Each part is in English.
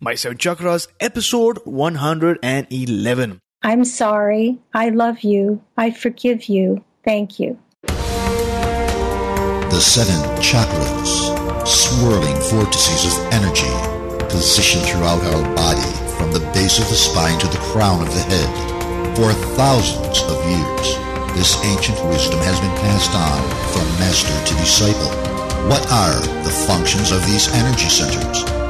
My Seven Chakras, episode 111. I'm sorry. I love you. I forgive you. Thank you. The seven chakras, swirling vortices of energy, positioned throughout our body from the base of the spine to the crown of the head. For thousands of years, this ancient wisdom has been passed on from master to disciple. What are the functions of these energy centers?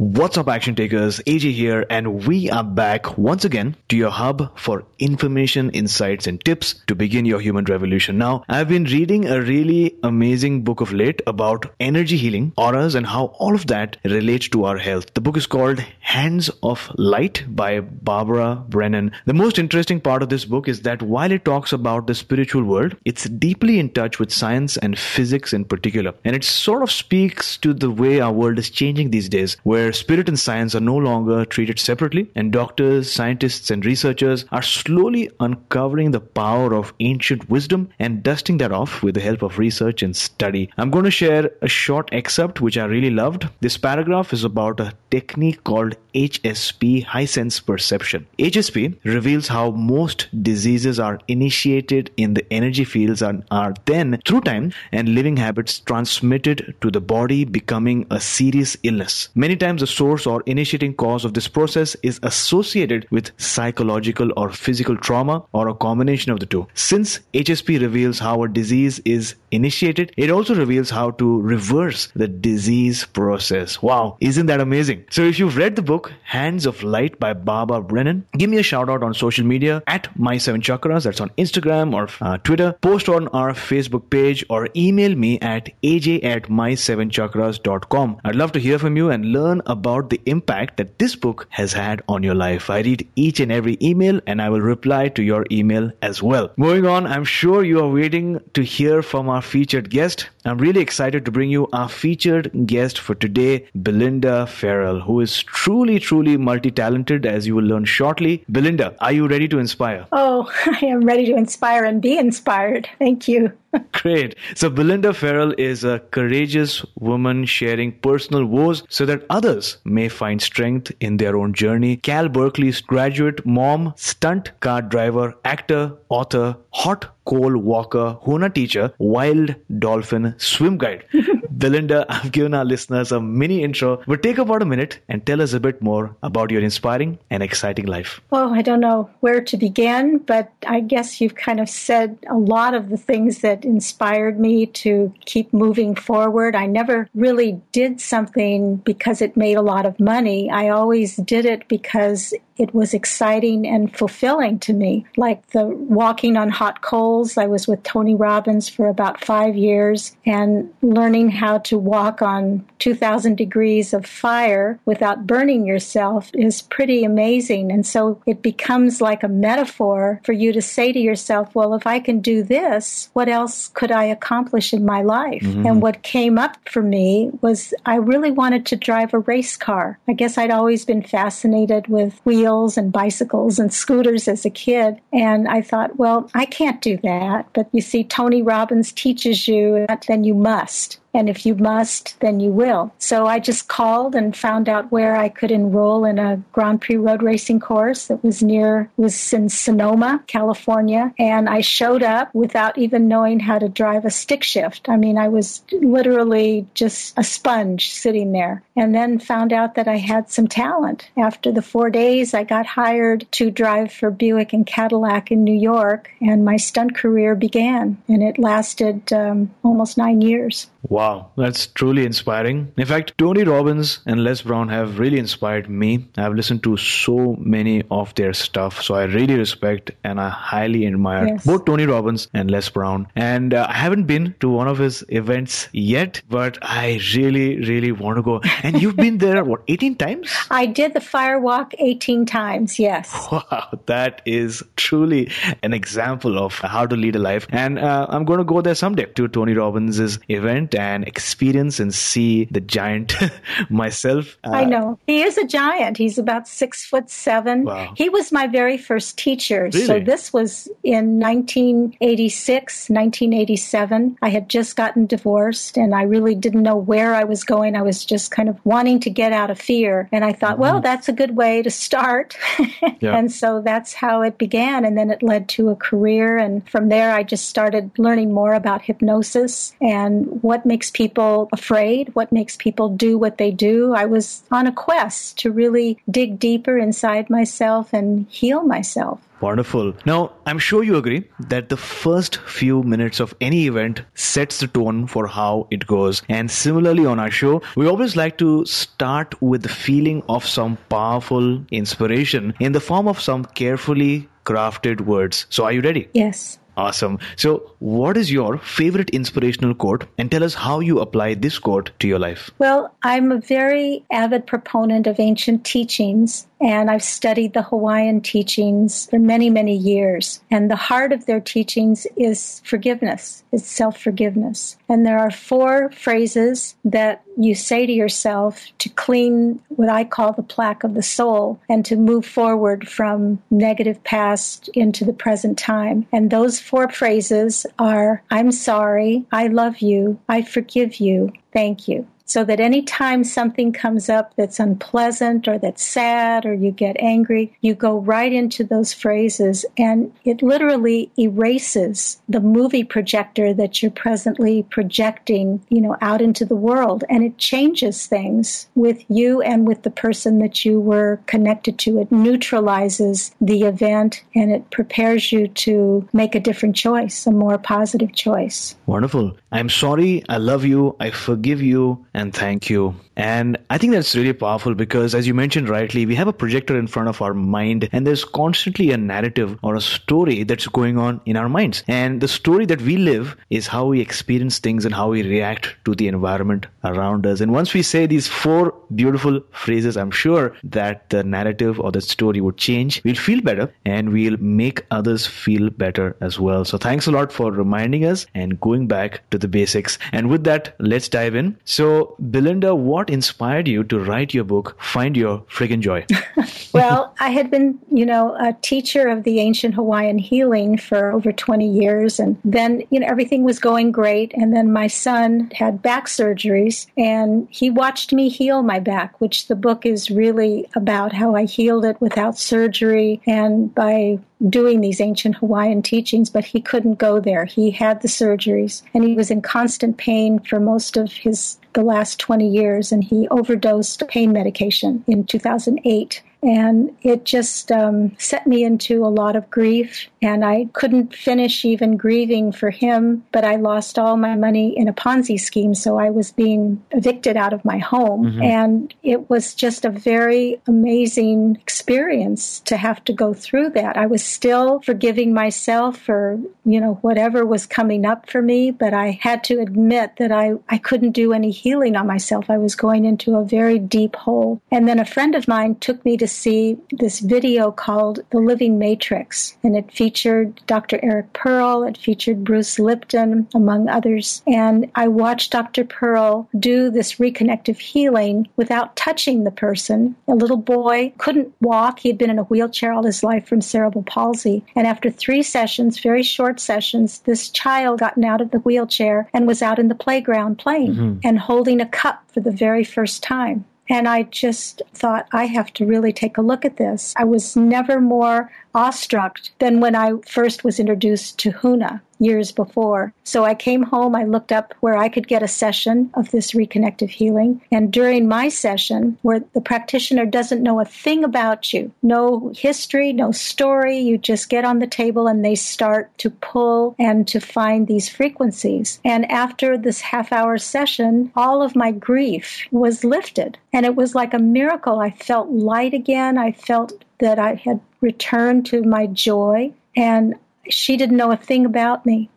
What's up, action takers? AJ here, and we are back once again to your hub for information, insights, and tips to begin your human revolution. Now, I've been reading a really amazing book of late about energy healing, auras, and how all of that relates to our health. The book is called Hands of Light by Barbara Brennan. The most interesting part of this book is that while it talks about the spiritual world, it's deeply in touch with science and physics in particular. And it sort of speaks to the way our world is changing these days, where where spirit and science are no longer treated separately, and doctors, scientists, and researchers are slowly uncovering the power of ancient wisdom and dusting that off with the help of research and study. I'm going to share a short excerpt which I really loved. This paragraph is about a technique called HSP, high sense perception. HSP reveals how most diseases are initiated in the energy fields and are then, through time and living habits, transmitted to the body, becoming a serious illness. Many times the source or initiating cause of this process is associated with psychological or physical trauma or a combination of the two. Since HSP reveals how a disease is initiated, it also reveals how to reverse the disease process. Wow, isn't that amazing? So if you've read the book Hands of Light by Barbara Brennan, give me a shout out on social media at My Seven Chakras. That's on Instagram or uh, Twitter. Post on our Facebook page or email me at aj at my7chakras.com. I'd love to hear from you and learn about the impact that this book has had on your life. I read each and every email and I will reply to your email as well. Moving on, I'm sure you are waiting to hear from our featured guest. I'm really excited to bring you our featured guest for today, Belinda Farrell, who is truly, truly truly multi talented, as you will learn shortly. Belinda, are you ready to inspire? Oh, I am ready to inspire and be inspired. Thank you. Great. So, Belinda Farrell is a courageous woman sharing personal woes so that others may find strength in their own journey. Cal Berkeley's graduate, mom, stunt car driver, actor, author, hot coal walker, Huna teacher, wild dolphin swim guide. Belinda, I've given our listeners a mini intro, but take about a minute and tell us a bit more about your inspiring and exciting life. Well, I don't know where to begin, but I guess you've kind of said a lot of the things that inspired me to keep moving forward. I never really did something because it made a lot of money. I always did it because it was exciting and fulfilling to me. Like the walking on hot coals, I was with Tony Robbins for about five years and learning how to walk on 2,000 degrees of fire without burning yourself is pretty amazing. And so it becomes like a metaphor for you to say to yourself, well, if I can do this, what else could I accomplish in my life? Mm-hmm. And what came up for me was I really wanted to drive a race car. I guess I'd always been fascinated with wheels wheels and bicycles and scooters as a kid. And I thought, well, I can't do that. But you see, Tony Robbins teaches you that then you must. And if you must, then you will. So I just called and found out where I could enroll in a Grand Prix road racing course that was near, was in Sonoma, California. And I showed up without even knowing how to drive a stick shift. I mean, I was literally just a sponge sitting there. And then found out that I had some talent. After the four days, I got hired to drive for Buick and Cadillac in New York, and my stunt career began. And it lasted um, almost nine years. Wow, that's truly inspiring. In fact, Tony Robbins and Les Brown have really inspired me. I've listened to so many of their stuff, so I really respect and I highly admire yes. both Tony Robbins and Les Brown. And uh, I haven't been to one of his events yet, but I really, really want to go. And you've been there, what, 18 times? I did the fire walk 18 times, yes. Wow, that is truly an example of how to lead a life. And uh, I'm going to go there someday to Tony Robbins' event and experience and see the giant myself. Uh, I know. He is a giant. He's about six foot seven. Wow. He was my very first teacher. Really? So this was in 1986, 1987. I had just gotten divorced and I really didn't know where I was going. I was just kind of wanting to get out of fear. And I thought, mm-hmm. well, that's a good way to start. yeah. And so that's how it began. And then it led to a career. And from there, I just started learning more about hypnosis and what makes people afraid, what makes people do what they do. I was on a quest to really dig deeper inside myself and heal myself. Wonderful. Now, I'm sure you agree that the first few minutes of any event sets the tone for how it goes. And similarly, on our show, we always like to start with the feeling of some powerful inspiration in the form of some carefully crafted words. So, are you ready? Yes. Awesome. So, what is your favorite inspirational quote? And tell us how you apply this quote to your life. Well, I'm a very avid proponent of ancient teachings, and I've studied the Hawaiian teachings for many, many years. And the heart of their teachings is forgiveness, it's self forgiveness. And there are four phrases that you say to yourself to clean what I call the plaque of the soul and to move forward from negative past into the present time. And those four phrases are I'm sorry, I love you, I forgive you, thank you so that anytime something comes up that's unpleasant or that's sad or you get angry, you go right into those phrases and it literally erases the movie projector that you're presently projecting, you know, out into the world and it changes things with you and with the person that you were connected to. It neutralizes the event and it prepares you to make a different choice, a more positive choice. Wonderful. I'm sorry, I love you, I forgive you, and thank you. And I think that's really powerful because, as you mentioned rightly, we have a projector in front of our mind, and there's constantly a narrative or a story that's going on in our minds. And the story that we live is how we experience things and how we react to the environment around us. And once we say these four beautiful phrases, I'm sure that the narrative or the story would change. We'll feel better and we'll make others feel better as well. So, thanks a lot for reminding us and going back to the basics. And with that, let's dive in. So, Belinda, what inspired you to write your book, Find Your Friggin' Joy? well, I had been, you know, a teacher of the ancient Hawaiian healing for over 20 years. And then, you know, everything was going great. And then my son had back surgeries and he watched me heal my back, which the book is really about how I healed it without surgery and by doing these ancient Hawaiian teachings, but he couldn't go there. He had the surgeries and he was in constant pain for most of his the last 20 years and he overdosed pain medication in 2008 and it just um, set me into a lot of grief. And I couldn't finish even grieving for him, but I lost all my money in a Ponzi scheme. So I was being evicted out of my home. Mm-hmm. And it was just a very amazing experience to have to go through that. I was still forgiving myself for, you know, whatever was coming up for me, but I had to admit that I, I couldn't do any healing on myself. I was going into a very deep hole. And then a friend of mine took me to see this video called The Living Matrix, and it featured Dr. Eric Pearl, it featured Bruce Lipton, among others. And I watched Dr. Pearl do this reconnective healing without touching the person. A little boy couldn't walk, he had been in a wheelchair all his life from cerebral palsy. And after three sessions, very short sessions, this child gotten out of the wheelchair and was out in the playground playing mm-hmm. and holding a cup for the very first time. And I just thought, I have to really take a look at this. I was never more awestruck than when I first was introduced to Huna years before. So I came home, I looked up where I could get a session of this reconnective healing. And during my session, where the practitioner doesn't know a thing about you, no history, no story, you just get on the table and they start to pull and to find these frequencies. And after this half hour session, all of my grief was lifted. And it was like a miracle. I felt light again. I felt that I had returned to my joy. And she didn't know a thing about me.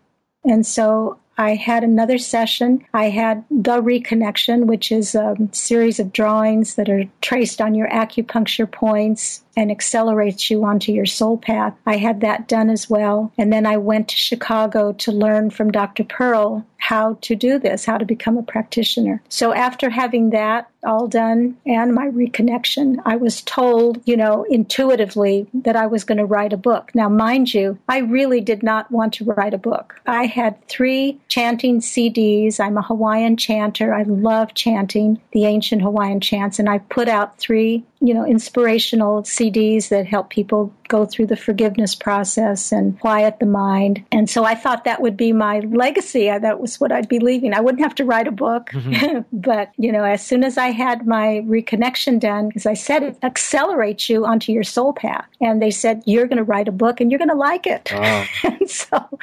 And so I had another session. I had the reconnection, which is a series of drawings that are traced on your acupuncture points and accelerates you onto your soul path. I had that done as well. And then I went to Chicago to learn from Dr. Pearl how to do this, how to become a practitioner. So after having that all done and my reconnection, I was told, you know, intuitively that I was going to write a book. Now, mind you, I really did not want to write a book. I had three chanting CDs. I'm a Hawaiian chanter. I love chanting the ancient Hawaiian chants, and I put out three you know, inspirational CDs that help people go through the forgiveness process and quiet the mind. And so I thought that would be my legacy. That was what I'd be leaving. I wouldn't have to write a book. Mm-hmm. but, you know, as soon as I had my reconnection done, as I said, it accelerates you onto your soul path. And they said, you're going to write a book and you're going to like it. Oh. and so,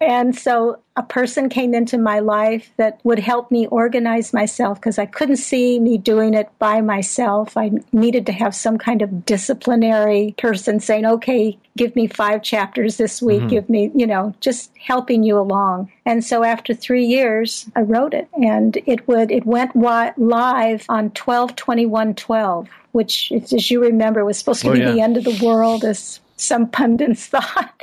and so a person came into my life that would help me organize myself because I couldn't see me doing it by myself. I needed to have some kind of disciplinary person saying, okay, give me five chapters this week, mm-hmm. give me, you know, just helping you along. And so after three years, I wrote it and it would, it went live on 12 21 12, which, as you remember, was supposed to oh, be yeah. the end of the world as some pundits thought.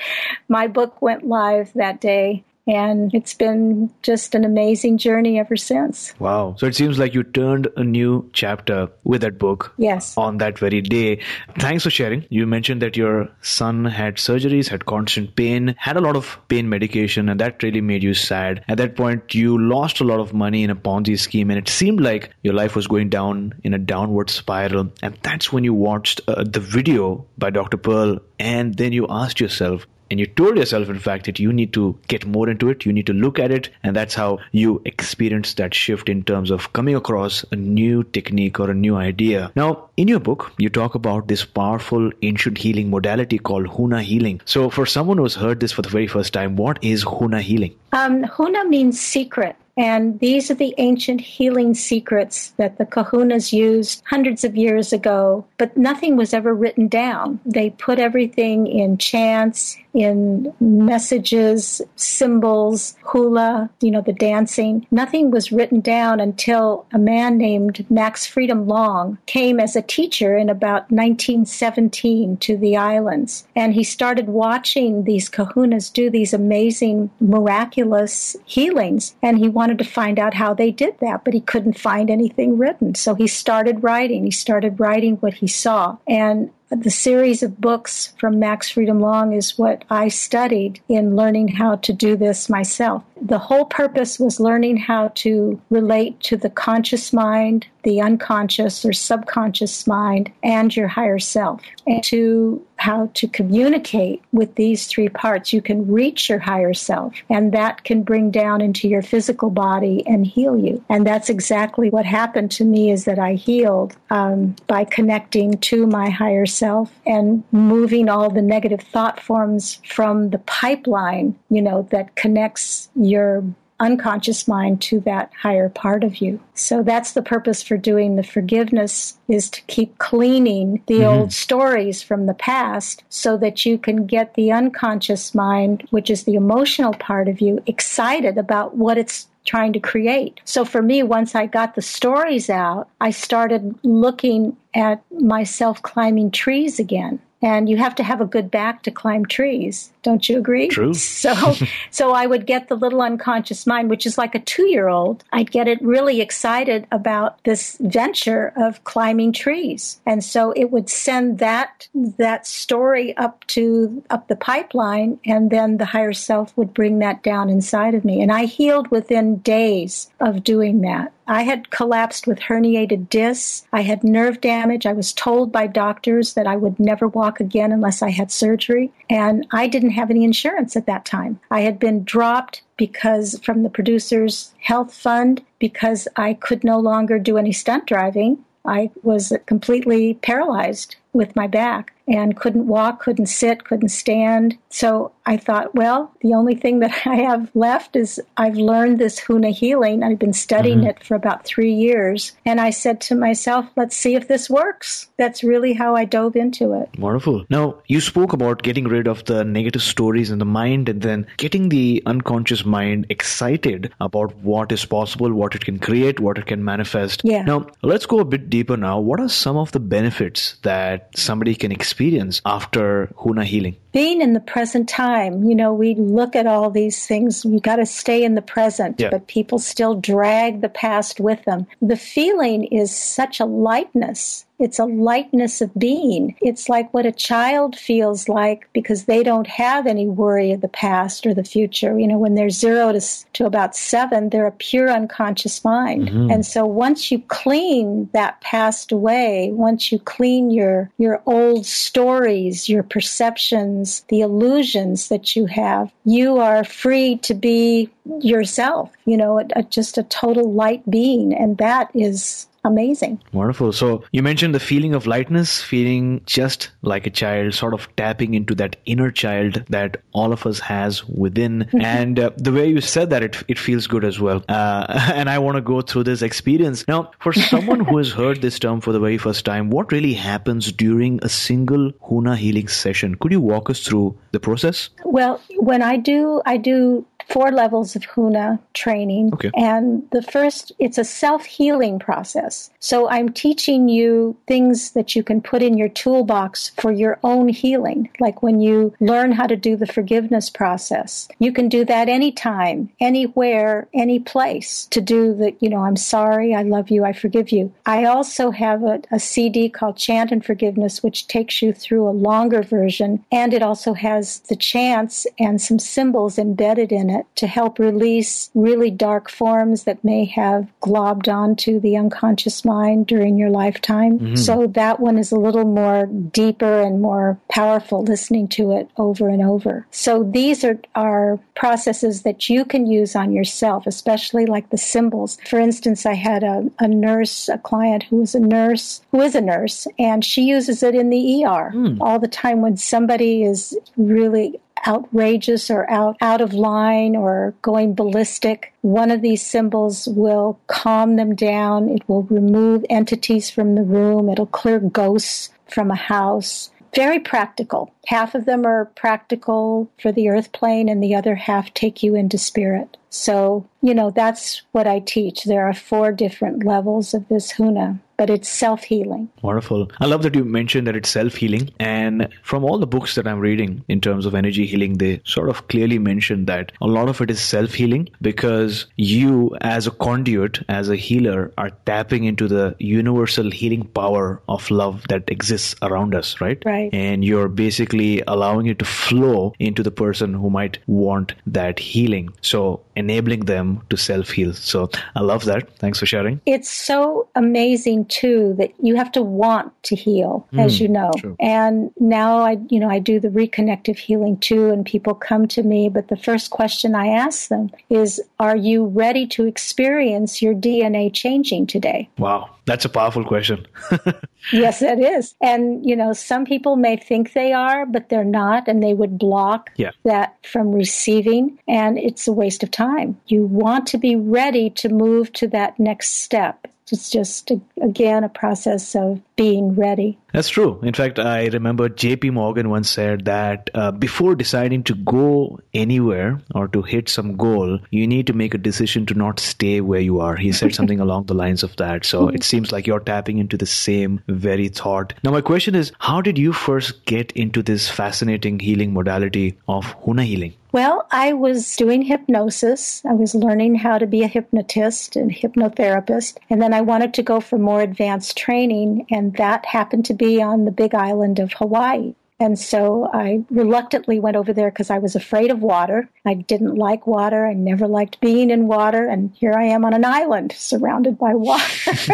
My book went live that day and it's been just an amazing journey ever since. Wow. So it seems like you turned a new chapter with that book. Yes. On that very day. Thanks for sharing. You mentioned that your son had surgeries, had constant pain, had a lot of pain medication, and that really made you sad. At that point, you lost a lot of money in a Ponzi scheme, and it seemed like your life was going down in a downward spiral. And that's when you watched uh, the video by Dr. Pearl, and then you asked yourself, and you told yourself in fact that you need to get more into it. You need to look at it. And that's how you experience that shift in terms of coming across a new technique or a new idea. Now in your book you talk about this powerful ancient healing modality called huna healing. So for someone who's heard this for the very first time what is huna healing? Um, huna means secret. And these are the ancient healing secrets that the kahunas used hundreds of years ago, but nothing was ever written down. They put everything in chants, in messages, symbols, hula, you know, the dancing. Nothing was written down until a man named Max Freedom Long came as a teacher in about 1917 to the islands. And he started watching these kahunas do these amazing, miraculous healings. And he wanted to find out how they did that, but he couldn't find anything written. So he started writing. He started writing what he saw. And the series of books from Max Freedom Long is what I studied in learning how to do this myself. The whole purpose was learning how to relate to the conscious mind, the unconscious or subconscious mind, and your higher self, and to how to communicate with these three parts. You can reach your higher self, and that can bring down into your physical body and heal you. And that's exactly what happened to me is that I healed um, by connecting to my higher self and moving all the negative thought forms from the pipeline, you know, that connects your unconscious mind to that higher part of you. So that's the purpose for doing the forgiveness is to keep cleaning the mm-hmm. old stories from the past so that you can get the unconscious mind, which is the emotional part of you, excited about what it's trying to create. So for me, once I got the stories out, I started looking at myself climbing trees again. And you have to have a good back to climb trees. Don't you agree? True. So, so I would get the little unconscious mind, which is like a two year old. I'd get it really excited about this venture of climbing trees. And so it would send that, that story up to, up the pipeline. And then the higher self would bring that down inside of me. And I healed within days of doing that. I had collapsed with herniated discs. I had nerve damage. I was told by doctors that I would never walk again unless I had surgery. And I didn't have any insurance at that time. I had been dropped because from the producer's health fund because I could no longer do any stunt driving. I was completely paralyzed with my back and couldn't walk, couldn't sit, couldn't stand. So I thought, well, the only thing that I have left is I've learned this Huna healing. I've been studying mm-hmm. it for about three years. And I said to myself, let's see if this works. That's really how I dove into it. Wonderful. Now, you spoke about getting rid of the negative stories in the mind and then getting the unconscious mind excited about what is possible, what it can create, what it can manifest. Yeah. Now, let's go a bit deeper now. What are some of the benefits that that somebody can experience after Huna healing? Being in the present time, you know, we look at all these things, we got to stay in the present, yeah. but people still drag the past with them. The feeling is such a lightness it's a lightness of being. It's like what a child feels like because they don't have any worry of the past or the future. You know, when they're zero to, to about seven, they're a pure unconscious mind. Mm-hmm. And so once you clean that past away, once you clean your, your old stories, your perceptions, the illusions that you have, you are free to be yourself, you know, a, a, just a total light being. And that is amazing. Wonderful. So you mentioned the feeling of lightness, feeling just like a child, sort of tapping into that inner child that all of us has within. Mm-hmm. and uh, the way you said that, it, it feels good as well. Uh, and I want to go through this experience. Now, for someone who has heard this term for the very first time, what really happens during a single Huna healing session? Could you walk us through the process? Well, when I do, I do four levels of Huna training. Okay. And the first, it's a self healing process. So I'm teaching you things that you can put in your toolbox for your own healing. Like when you learn how to do the forgiveness process, you can do that anytime, anywhere, any place to do the, you know, I'm sorry, I love you, I forgive you. I also have a, a CD called Chant and Forgiveness, which takes you through a longer version. And it also has the chants and some symbols embedded in it to help release really dark forms that may have globbed onto the unconscious mind during your lifetime. Mm-hmm. So that one is a little more deeper and more powerful listening to it over and over. So these are, are processes that you can use on yourself, especially like the symbols. For instance, I had a, a nurse, a client who was a nurse, who is a nurse, and she uses it in the ER mm. all the time when somebody is really outrageous or out, out of line or going ballistic, one of these symbols will calm them down. It will remove entities from the room. It'll clear ghosts from a house. Very practical. Half of them are practical for the earth plane, and the other half take you into spirit. So, you know, that's what I teach. There are four different levels of this huna but it's self healing. Wonderful. I love that you mentioned that it's self healing. And from all the books that I'm reading in terms of energy healing, they sort of clearly mention that a lot of it is self healing because you, as a conduit, as a healer, are tapping into the universal healing power of love that exists around us, right? Right. And you're basically allowing it to flow into the person who might want that healing. So enabling them to self heal. So I love that. Thanks for sharing. It's so amazing too that you have to want to heal, mm, as you know. True. And now I, you know, I do the reconnective healing too, and people come to me. But the first question I ask them is, "Are you ready to experience your DNA changing today?" Wow, that's a powerful question. yes, it is. And you know, some people may think they are, but they're not, and they would block yeah. that from receiving, and it's a waste of time. You want to be ready to move to that next step. It's just, again, a process of being ready. That's true. In fact, I remember JP Morgan once said that uh, before deciding to go anywhere or to hit some goal, you need to make a decision to not stay where you are. He said something along the lines of that. So it seems like you're tapping into the same very thought. Now, my question is how did you first get into this fascinating healing modality of Huna healing? Well, I was doing hypnosis. I was learning how to be a hypnotist and hypnotherapist. And then I wanted to go for more advanced training, and that happened to be on the big island of Hawaii. And so I reluctantly went over there because I was afraid of water. I didn't like water. I never liked being in water. And here I am on an island surrounded by water.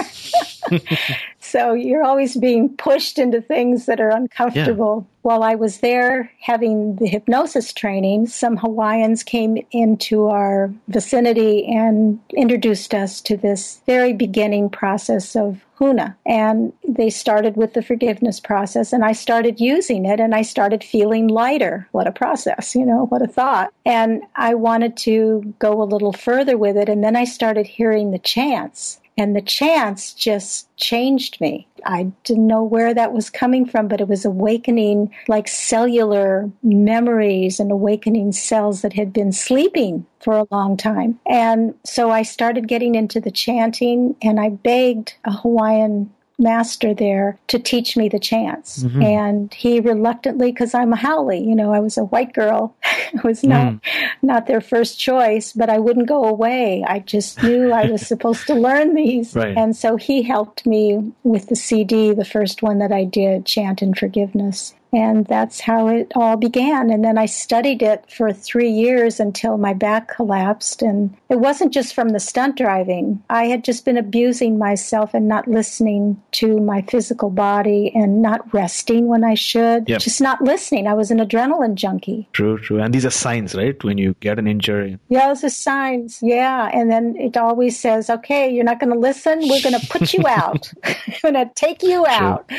so you're always being pushed into things that are uncomfortable. Yeah. While I was there having the hypnosis training, some Hawaiians came into our vicinity and introduced us to this very beginning process of Huna. And they started with the forgiveness process, and I started using it, and I started feeling lighter. What a process, you know, what a thought. And I wanted to go a little further with it, and then I started hearing the chants. And the chants just changed me. I didn't know where that was coming from, but it was awakening like cellular memories and awakening cells that had been sleeping for a long time. And so I started getting into the chanting and I begged a Hawaiian master there to teach me the chants. Mm-hmm. And he reluctantly, because I'm a haole, you know, I was a white girl, I was not mm. not their first choice, but I wouldn't go away. I just knew I was supposed to learn these. Right. And so he helped me with the CD, the first one that I did, Chant and Forgiveness. And that's how it all began. And then I studied it for three years until my back collapsed. And it wasn't just from the stunt driving. I had just been abusing myself and not listening to my physical body and not resting when I should. Yep. Just not listening. I was an adrenaline junkie. True, true. And these are signs, right? When you get an injury. Yeah, those are signs. Yeah. And then it always says, okay, you're not going to listen. We're going to put you out. We're going to take you out.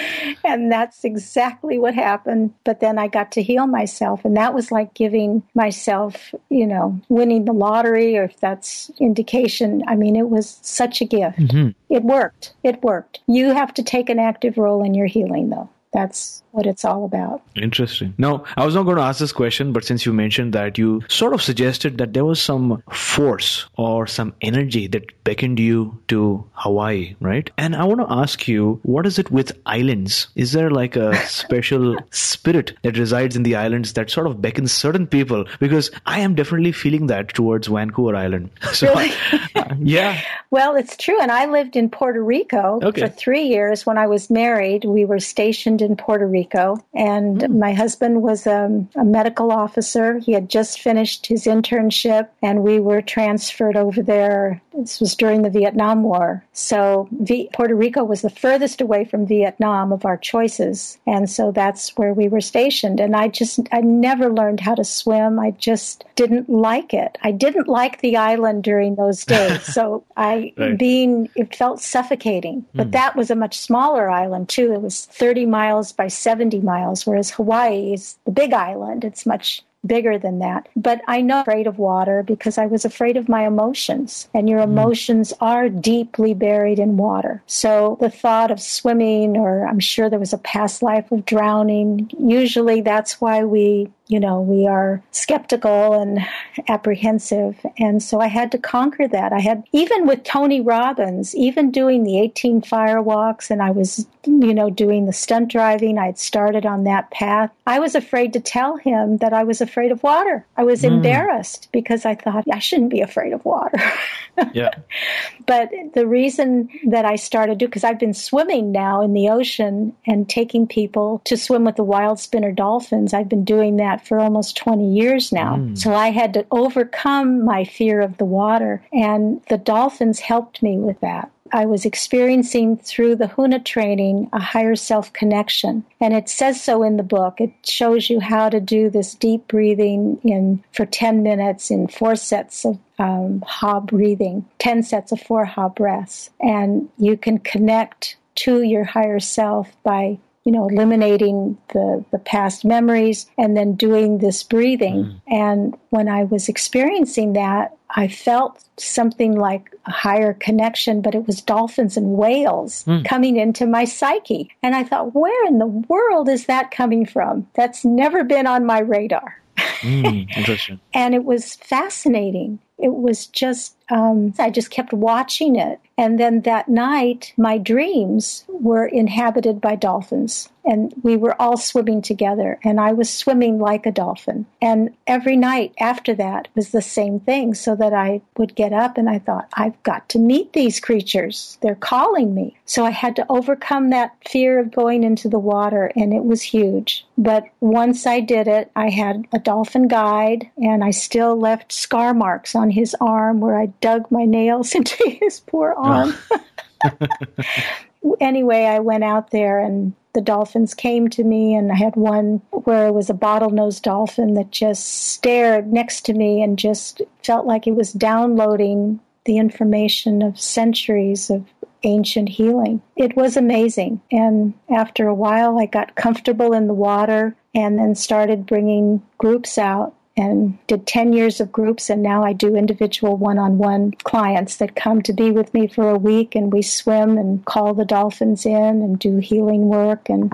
And that's exactly what happened but then I got to heal myself. And that was like giving myself, you know, winning the lottery, or if that's indication. I mean, it was such a gift. Mm-hmm. It worked. It worked. You have to take an active role in your healing, though. That's what it's all about. Interesting. No, I was not going to ask this question, but since you mentioned that, you sort of suggested that there was some force or some energy that beckoned you to Hawaii, right? And I want to ask you, what is it with islands? Is there like a special spirit that resides in the islands that sort of beckons certain people? Because I am definitely feeling that towards Vancouver Island. So, really? uh, yeah. Well, it's true. And I lived in Puerto Rico okay. for three years when I was married. We were stationed in Puerto Rico Rico. And mm. my husband was a, a, medical officer. He had just finished his internship, and we were transferred over there. This was during the Vietnam War. So v- Puerto Rico was the furthest away from Vietnam of our choices. And so that's where we were stationed. And I just, I never learned how to swim. I just didn't like it. I didn't like the island during those days. so I, right. being, it felt suffocating. But mm. that was a much smaller island, too. It was 30 miles by 70 miles, whereas Hawaii is the big island. It's much bigger than that. But I know afraid of water because I was afraid of my emotions. And your mm. emotions are deeply buried in water. So the thought of swimming, or I'm sure there was a past life of drowning, usually that's why we you know, we are skeptical and apprehensive. And so I had to conquer that. I had, even with Tony Robbins, even doing the 18 firewalks and I was, you know, doing the stunt driving, I had started on that path. I was afraid to tell him that I was afraid of water. I was mm. embarrassed because I thought I shouldn't be afraid of water. yeah. But the reason that I started do, because I've been swimming now in the ocean and taking people to swim with the wild spinner dolphins, I've been doing that that for almost 20 years now. Mm. So I had to overcome my fear of the water, and the dolphins helped me with that. I was experiencing through the Huna training a higher self connection. And it says so in the book. It shows you how to do this deep breathing in for 10 minutes in four sets of um, ha breathing, 10 sets of four ha breaths. And you can connect to your higher self by you know, eliminating the, the past memories and then doing this breathing. Mm. And when I was experiencing that, I felt something like a higher connection, but it was dolphins and whales mm. coming into my psyche. And I thought, where in the world is that coming from? That's never been on my radar. Mm, interesting. and it was fascinating. It was just, um, I just kept watching it. And then that night, my dreams were inhabited by dolphins and we were all swimming together and I was swimming like a dolphin. And every night after that was the same thing so that I would get up and I thought, I've got to meet these creatures. They're calling me. So I had to overcome that fear of going into the water and it was huge. But once I did it, I had a dolphin guide and I still left scar marks on his arm where I dug my nails into his poor oh. arm. anyway, I went out there and the dolphins came to me, and I had one where it was a bottlenose dolphin that just stared next to me and just felt like it was downloading the information of centuries of ancient healing. It was amazing. And after a while, I got comfortable in the water and then started bringing groups out and did 10 years of groups and now I do individual one-on-one clients that come to be with me for a week and we swim and call the dolphins in and do healing work and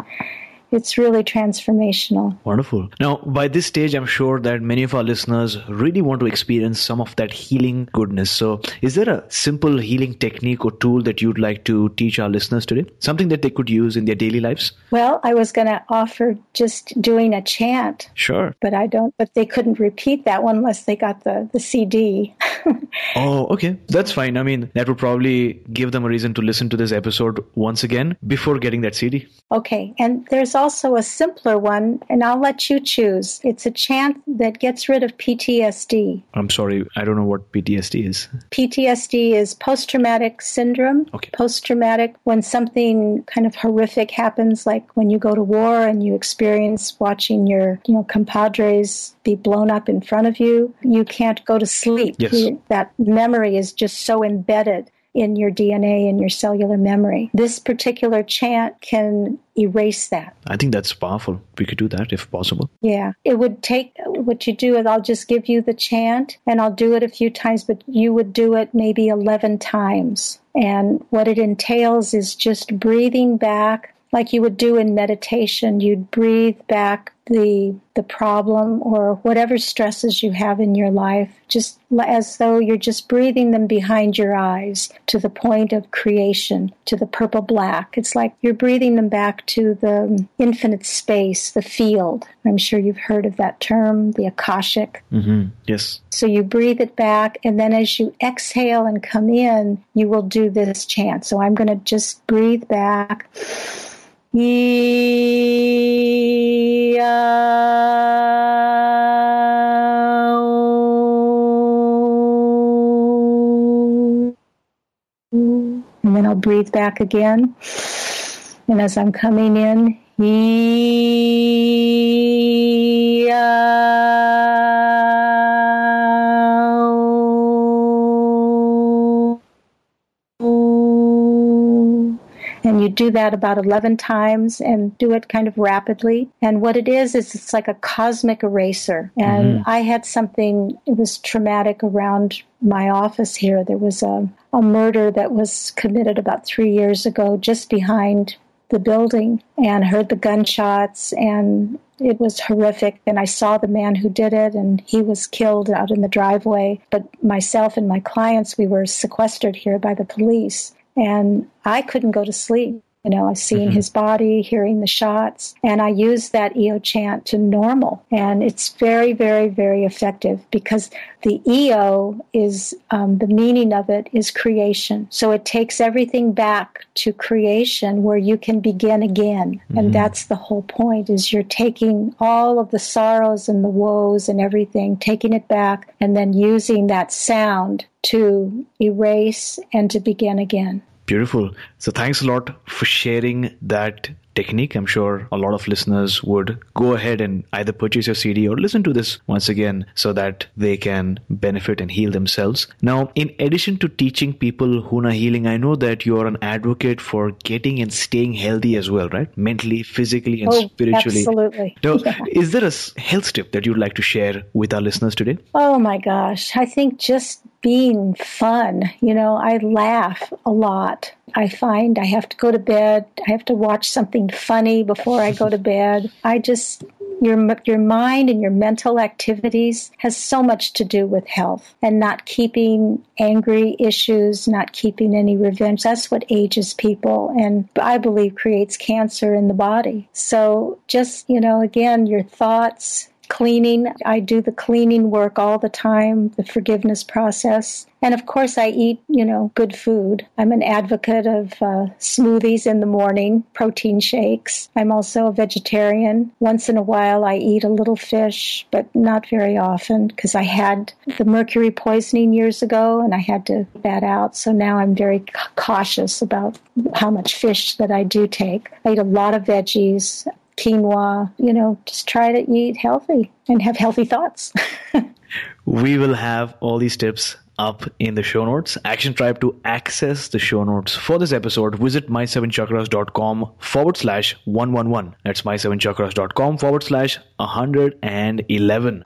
it's really transformational. Wonderful. Now, by this stage, I'm sure that many of our listeners really want to experience some of that healing goodness. So, is there a simple healing technique or tool that you'd like to teach our listeners today? Something that they could use in their daily lives? Well, I was going to offer just doing a chant. Sure. But I don't, but they couldn't repeat that one unless they got the, the CD. oh, okay. That's fine. I mean, that would probably give them a reason to listen to this episode once again before getting that CD. Okay. And there's also a simpler one, and I'll let you choose. It's a chant that gets rid of PTSD. I'm sorry, I don't know what PTSD is. PTSD is post traumatic syndrome. Okay. Post traumatic, when something kind of horrific happens, like when you go to war and you experience watching your, you know, compadres be blown up in front of you, you can't go to sleep. Yes. That memory is just so embedded in your DNA and your cellular memory. This particular chant can erase that. I think that's powerful. We could do that if possible. Yeah. It would take what you do is I'll just give you the chant and I'll do it a few times, but you would do it maybe 11 times. And what it entails is just breathing back like you would do in meditation. You'd breathe back the the problem or whatever stresses you have in your life just as though you're just breathing them behind your eyes to the point of creation to the purple black. It's like you're breathing them back to the infinite space the field. I'm sure you've heard of that term the akashic. Mm-hmm. yes. So you breathe it back and then as you exhale and come in you will do this chant. So i'm going to just breathe back and then I'll breathe back again. And as I'm coming in, And do that about 11 times and do it kind of rapidly. And what it is, is it's like a cosmic eraser. And mm-hmm. I had something, it was traumatic around my office here. There was a, a murder that was committed about three years ago just behind the building and heard the gunshots and it was horrific and i saw the man who did it and he was killed out in the driveway but myself and my clients we were sequestered here by the police and I couldn't go to sleep. You know, I seen mm-hmm. his body, hearing the shots, and I use that EO chant to normal. And it's very, very, very effective because the EO is um, the meaning of it is creation. So it takes everything back to creation where you can begin again. Mm-hmm. And that's the whole point is you're taking all of the sorrows and the woes and everything, taking it back and then using that sound to erase and to begin again. Beautiful. So thanks a lot for sharing that technique. I'm sure a lot of listeners would go ahead and either purchase your CD or listen to this once again so that they can benefit and heal themselves. Now, in addition to teaching people Huna healing, I know that you're an advocate for getting and staying healthy as well, right? Mentally, physically, and oh, spiritually. Absolutely. Now, yeah. is there a health tip that you'd like to share with our listeners today? Oh my gosh. I think just being fun. You know, I laugh a lot. I find I have to go to bed. I have to watch something funny before I go to bed. I just your your mind and your mental activities has so much to do with health and not keeping angry issues, not keeping any revenge. That's what ages people and I believe creates cancer in the body. So just, you know, again, your thoughts, cleaning. I do the cleaning work all the time, the forgiveness process. And of course, I eat, you know, good food. I'm an advocate of uh, smoothies in the morning, protein shakes. I'm also a vegetarian. Once in a while, I eat a little fish, but not very often because I had the mercury poisoning years ago and I had to that out. So now I'm very cautious about how much fish that I do take. I eat a lot of veggies quinoa, you know, just try to eat healthy and have healthy thoughts. we will have all these tips up in the show notes. Action Tribe to access the show notes for this episode, visit my7chakras.com forward slash 111. That's my7chakras.com forward slash 111.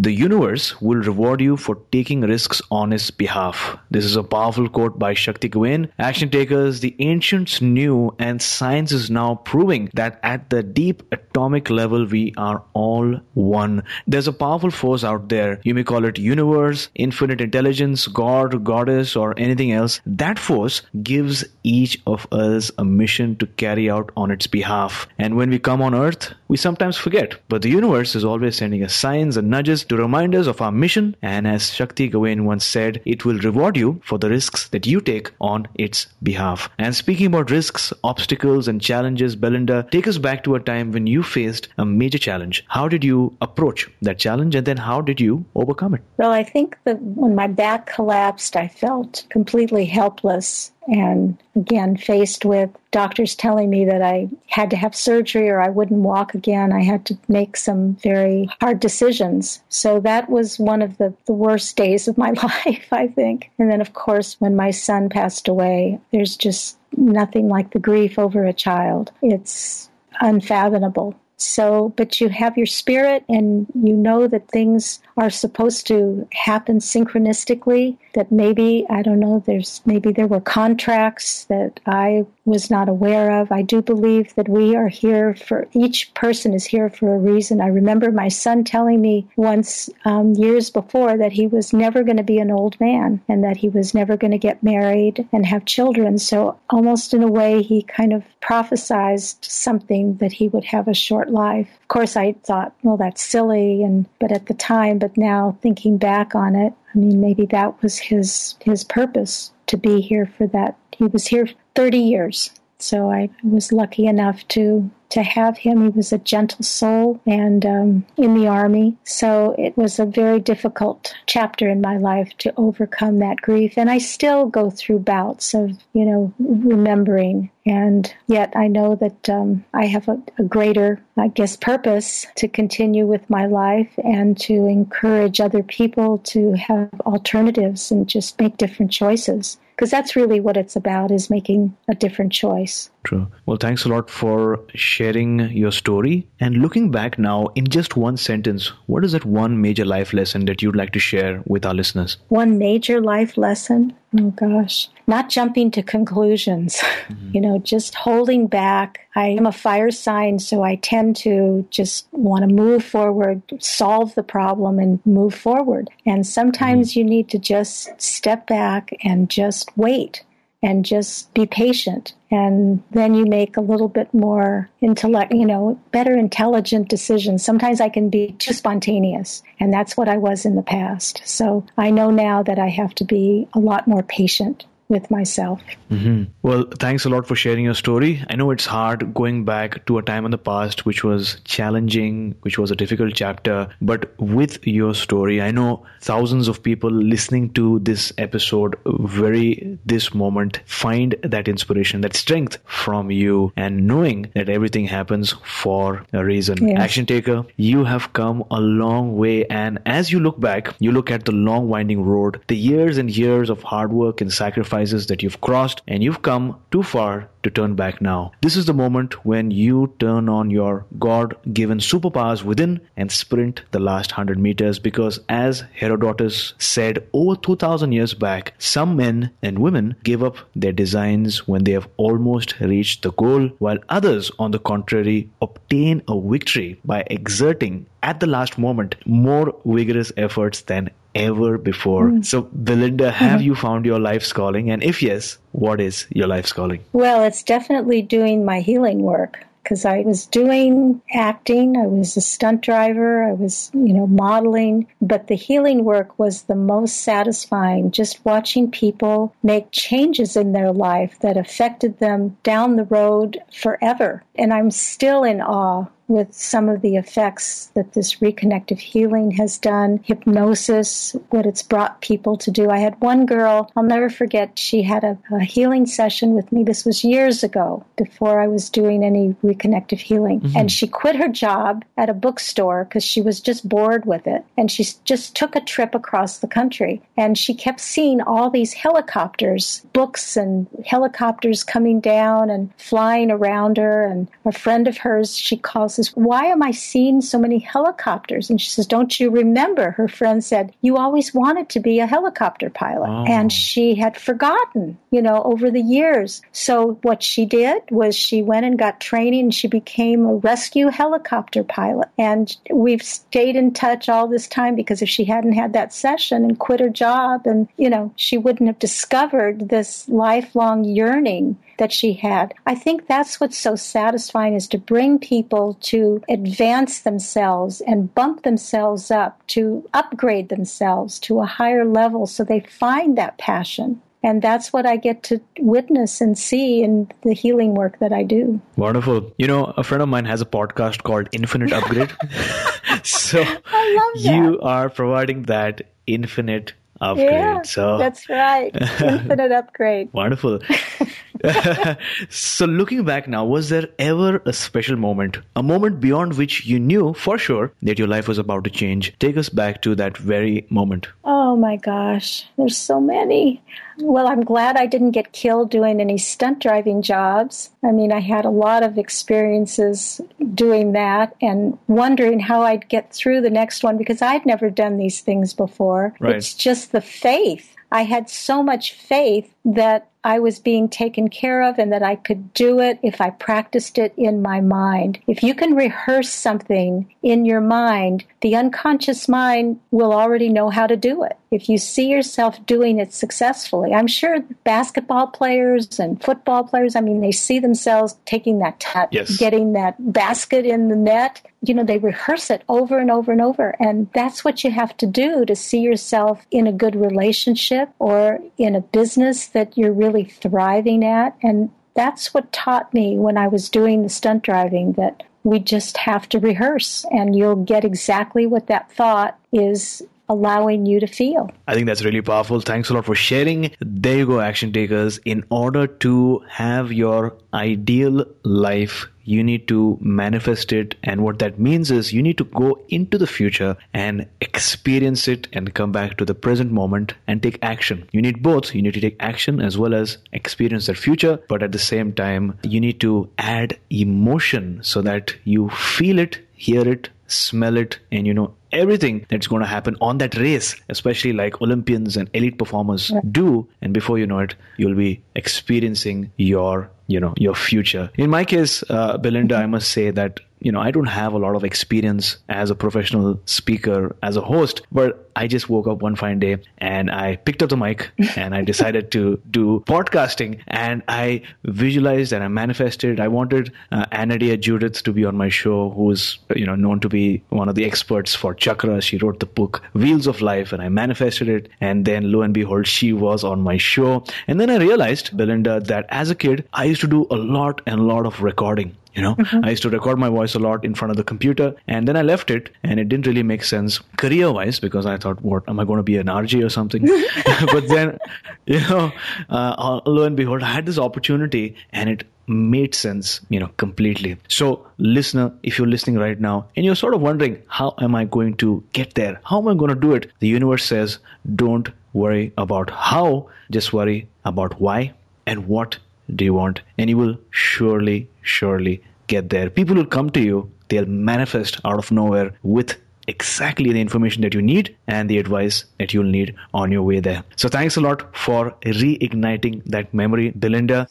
The universe will reward you for taking risks on its behalf. This is a powerful quote by Shakti Gawain. Action takers, the ancients knew and science is now proving that at the deep atomic level we are all one. There's a powerful force out there. You may call it universe, infinite intelligence, God, goddess, or anything else. That force gives each of us a mission to carry out on its behalf. And when we come on earth, we sometimes forget. But the universe is always sending us signs and nudges to remind us of our mission. And as Shakti Gawain once said, it will reward you for the risks that you take on its behalf. And speaking about risks, obstacles, and challenges, Belinda, take us back to a time when you faced a major challenge. How did you approach that challenge and then how did you overcome it? Well, I think that when my back collapsed, I felt completely helpless and again faced with doctors telling me that I had to have surgery or I wouldn't walk again. I had to make some very hard decisions. So that was one of the, the worst days of my life, I think. And then, of course, when my son passed away, there's just nothing like the grief over a child. It's unfathomable. So, but you have your spirit and you know that things are supposed to happen synchronistically, that maybe, I don't know, there's maybe there were contracts that I was not aware of. I do believe that we are here for each person is here for a reason. I remember my son telling me once um, years before that he was never going to be an old man and that he was never going to get married and have children. So, almost in a way, he kind of prophesized something that he would have a short life. Of course, I thought, well, that's silly, and but at the time, but now thinking back on it, I mean, maybe that was his his purpose to be here for that. He was here 30 years. So I was lucky enough to to have him. He was a gentle soul and um, in the army. So it was a very difficult chapter in my life to overcome that grief. And I still go through bouts of, you know, remembering. And yet I know that um, I have a, a greater, I guess, purpose to continue with my life and to encourage other people to have alternatives and just make different choices because that's really what it's about is making a different choice true. Well thanks a lot for sharing your story. And looking back now in just one sentence what is that one major life lesson that you'd like to share with our listeners? One major life lesson? Oh gosh. Not jumping to conclusions. Mm-hmm. you know just holding back. I am a fire sign so i tend to just want to move forward solve the problem and move forward. And sometimes mm-hmm. you need to just step back and just wait and just be patient. And then you make a little bit more intellect, you know, better intelligent decisions. Sometimes I can be too spontaneous, and that's what I was in the past. So I know now that I have to be a lot more patient with myself. Mm-hmm. Well, thanks a lot for sharing your story. I know it's hard going back to a time in the past which was challenging, which was a difficult chapter, but with your story, I know thousands of people listening to this episode very this moment find that inspiration, that strength from you and knowing that everything happens for a reason. Yes. Action taker, you have come a long way and as you look back, you look at the long winding road, the years and years of hard work and sacrifice sacrifices that you've crossed and you've come too far to turn back now. This is the moment when you turn on your God given superpowers within and sprint the last 100 meters because, as Herodotus said over 2000 years back, some men and women give up their designs when they have almost reached the goal, while others, on the contrary, obtain a victory by exerting at the last moment more vigorous efforts than ever before. Mm. So, Belinda, have mm-hmm. you found your life's calling? And if yes, what is your life's calling? Well, it's definitely doing my healing work because I was doing acting, I was a stunt driver, I was, you know, modeling, but the healing work was the most satisfying. Just watching people make changes in their life that affected them down the road forever. And I'm still in awe with some of the effects that this reconnective healing has done, hypnosis, what it's brought people to do. I had one girl, I'll never forget, she had a, a healing session with me. This was years ago, before I was doing any reconnective healing. Mm-hmm. And she quit her job at a bookstore because she was just bored with it. And she just took a trip across the country. And she kept seeing all these helicopters, books and helicopters coming down and flying around her. And a friend of hers, she calls says, Why am I seeing so many helicopters? And she says, Don't you remember? Her friend said, You always wanted to be a helicopter pilot. Oh. And she had forgotten, you know, over the years. So what she did was she went and got training and she became a rescue helicopter pilot. And we've stayed in touch all this time because if she hadn't had that session and quit her job and, you know, she wouldn't have discovered this lifelong yearning that she had. I think that's what's so satisfying is to bring people to advance themselves and bump themselves up, to upgrade themselves to a higher level so they find that passion. And that's what I get to witness and see in the healing work that I do. Wonderful. You know, a friend of mine has a podcast called Infinite Upgrade. so I love that. you are providing that infinite upgrade. yeah, so that's right. Infinite upgrade. Wonderful. so, looking back now, was there ever a special moment, a moment beyond which you knew for sure that your life was about to change? Take us back to that very moment. Oh my gosh, there's so many. Well, I'm glad I didn't get killed doing any stunt driving jobs. I mean, I had a lot of experiences doing that and wondering how I'd get through the next one because I'd never done these things before. Right. It's just the faith. I had so much faith that I was being taken care of and that I could do it if I practiced it in my mind. If you can rehearse something in your mind, the unconscious mind will already know how to do it. If you see yourself doing it successfully, I'm sure basketball players and football players, I mean, they see themselves taking that touch, Yes. getting that basket in the net. You know, they rehearse it over and over and over. And that's what you have to do to see yourself in a good relationship or in a business that you're really thriving at. And that's what taught me when I was doing the stunt driving that we just have to rehearse and you'll get exactly what that thought is allowing you to feel. I think that's really powerful. Thanks a lot for sharing. There you go, action takers. In order to have your ideal life, you need to manifest it. And what that means is you need to go into the future and experience it and come back to the present moment and take action. You need both. You need to take action as well as experience that future. But at the same time, you need to add emotion so that you feel it, hear it, smell it, and you know everything that's going to happen on that race, especially like Olympians and elite performers do. And before you know it, you'll be experiencing your, you know, your future. In my case, uh, Belinda, I must say that you know, I don't have a lot of experience as a professional speaker, as a host, but I just woke up one fine day and I picked up the mic and I decided to do podcasting and I visualized and I manifested. I wanted uh, Anodea Judith to be on my show, who's, you know, known to be one of the experts for chakras. She wrote the book Wheels of Life and I manifested it. And then lo and behold, she was on my show. And then I realized, Belinda, that as a kid, I used to do a lot and a lot of recording. You know, I used to record my voice a lot in front of the computer, and then I left it, and it didn't really make sense career wise because I thought, what am I going to be an RJ or something? but then, you know, uh, lo and behold, I had this opportunity, and it made sense, you know, completely. So, listener, if you're listening right now and you're sort of wondering, how am I going to get there? How am I going to do it? The universe says, don't worry about how, just worry about why and what do you want? And you will surely, surely get there. People will come to you, they'll manifest out of nowhere with exactly the information that you need and the advice that you'll need on your way there. So thanks a lot for reigniting that memory, Belinda.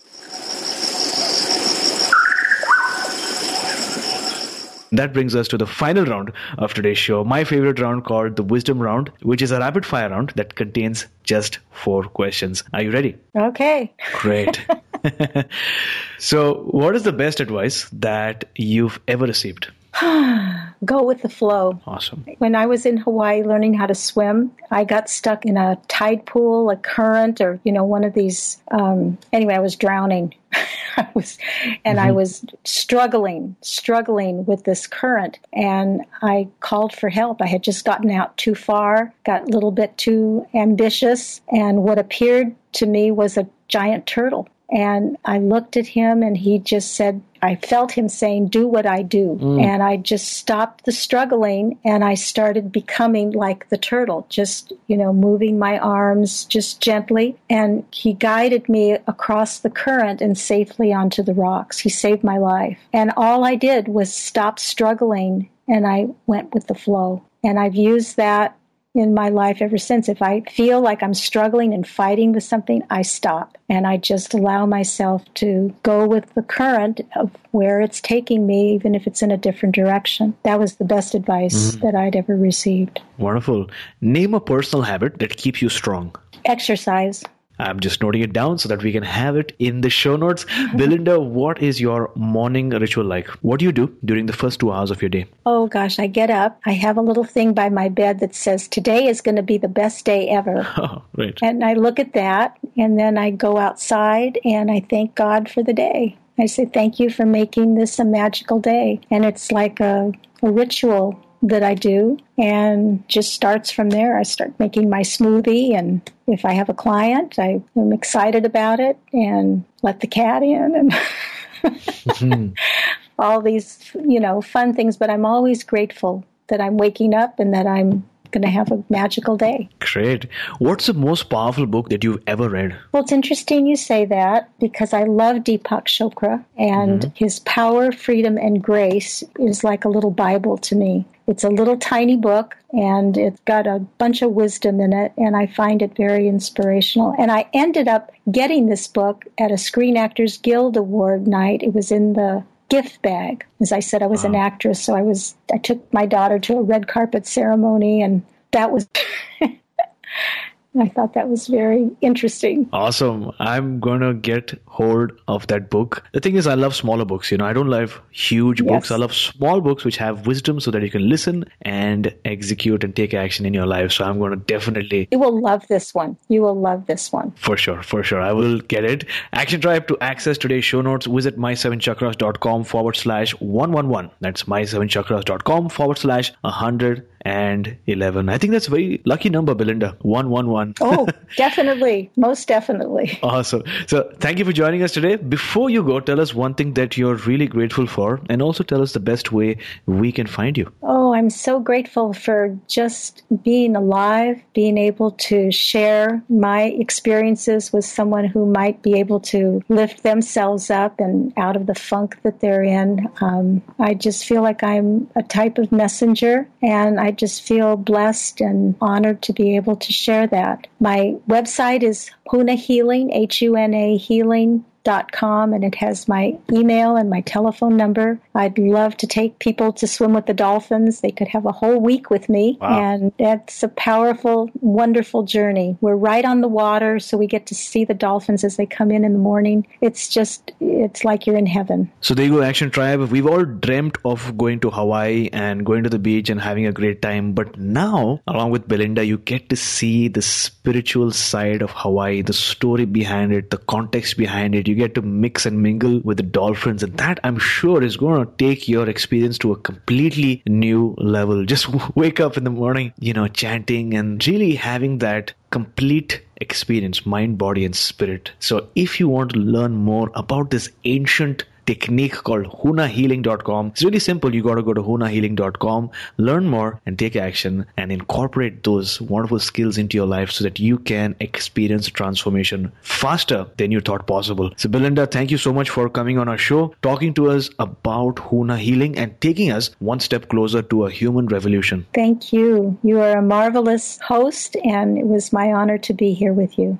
That brings us to the final round of today's show, my favorite round called the Wisdom Round, which is a rapid fire round that contains just four questions. Are you ready? Okay. Great. so, what is the best advice that you've ever received? Go with the flow. Awesome. When I was in Hawaii learning how to swim, I got stuck in a tide pool, a current, or you know, one of these. Um, anyway, I was drowning. I was, and I was struggling, struggling with this current, and I called for help. I had just gotten out too far, got a little bit too ambitious, and what appeared to me was a giant turtle. And I looked at him and he just said, I felt him saying, Do what I do. Mm. And I just stopped the struggling and I started becoming like the turtle, just, you know, moving my arms just gently. And he guided me across the current and safely onto the rocks. He saved my life. And all I did was stop struggling and I went with the flow. And I've used that in my life ever since. If I feel like I'm struggling and fighting with something, I stop and I just allow myself to go with the current of where it's taking me, even if it's in a different direction. That was the best advice mm-hmm. that I'd ever received. Wonderful. Name a personal habit that keeps you strong. Exercise. I'm just noting it down so that we can have it in the show notes. Belinda, what is your morning ritual like? What do you do during the first two hours of your day? Oh gosh, I get up. I have a little thing by my bed that says, Today is going to be the best day ever. Oh, right. And I look at that and then I go outside and I thank God for the day. I say, Thank you for making this a magical day. And it's like a, a ritual that I do and just starts from there. I start making my smoothie and if I have a client, I am excited about it and let the cat in and mm-hmm. all these, you know, fun things, but I'm always grateful that I'm waking up and that I'm going to have a magical day. Great. What's the most powerful book that you've ever read? Well, it's interesting you say that because I love Deepak Chopra and mm-hmm. his power, freedom, and grace is like a little Bible to me. It's a little tiny book and it's got a bunch of wisdom in it, and I find it very inspirational. And I ended up getting this book at a Screen Actors Guild Award night. It was in the gift bag. As I said, I was wow. an uh-huh. actress, so I was I took my daughter to a red carpet ceremony, and that was I thought that was very interesting. Awesome. I'm going to get hold of that book. The thing is, I love smaller books. You know, I don't love huge yes. books. I love small books which have wisdom so that you can listen and execute and take action in your life. So I'm going to definitely. You will love this one. You will love this one. For sure. For sure. I will get it. Action Tribe to access today's show notes, visit my7chakras.com forward slash 111. That's my7chakras.com forward slash 100 and 11. I think that's a very lucky number, Belinda. 111. oh, definitely. Most definitely. Awesome. So thank you for joining us today. Before you go, tell us one thing that you're really grateful for and also tell us the best way we can find you. Oh, I'm so grateful for just being alive, being able to share my experiences with someone who might be able to lift themselves up and out of the funk that they're in. Um, I just feel like I'm a type of messenger and I just feel blessed and honored to be able to share that. My website is Huna Healing, H U N A Healing com and it has my email and my telephone number. I'd love to take people to swim with the dolphins. They could have a whole week with me. Wow. And that's a powerful, wonderful journey. We're right on the water, so we get to see the dolphins as they come in in the morning. It's just, it's like you're in heaven. So there you go, Action Tribe. We've all dreamt of going to Hawaii and going to the beach and having a great time. But now, along with Belinda, you get to see the spiritual side of Hawaii, the story behind it, the context behind it. You get to mix and mingle with the dolphins. And that I'm sure is going to take your experience to a completely new level. Just wake up in the morning, you know, chanting and really having that complete experience, mind, body, and spirit. So if you want to learn more about this ancient technique called hunahealing.com. It's really simple. You got to go to hunahealing.com, learn more, and take action and incorporate those wonderful skills into your life so that you can experience transformation faster than you thought possible. So, Belinda, thank you so much for coming on our show, talking to us about Huna Healing and taking us one step closer to a human revolution. Thank you. You are a marvelous host, and it was my honor to be here with you.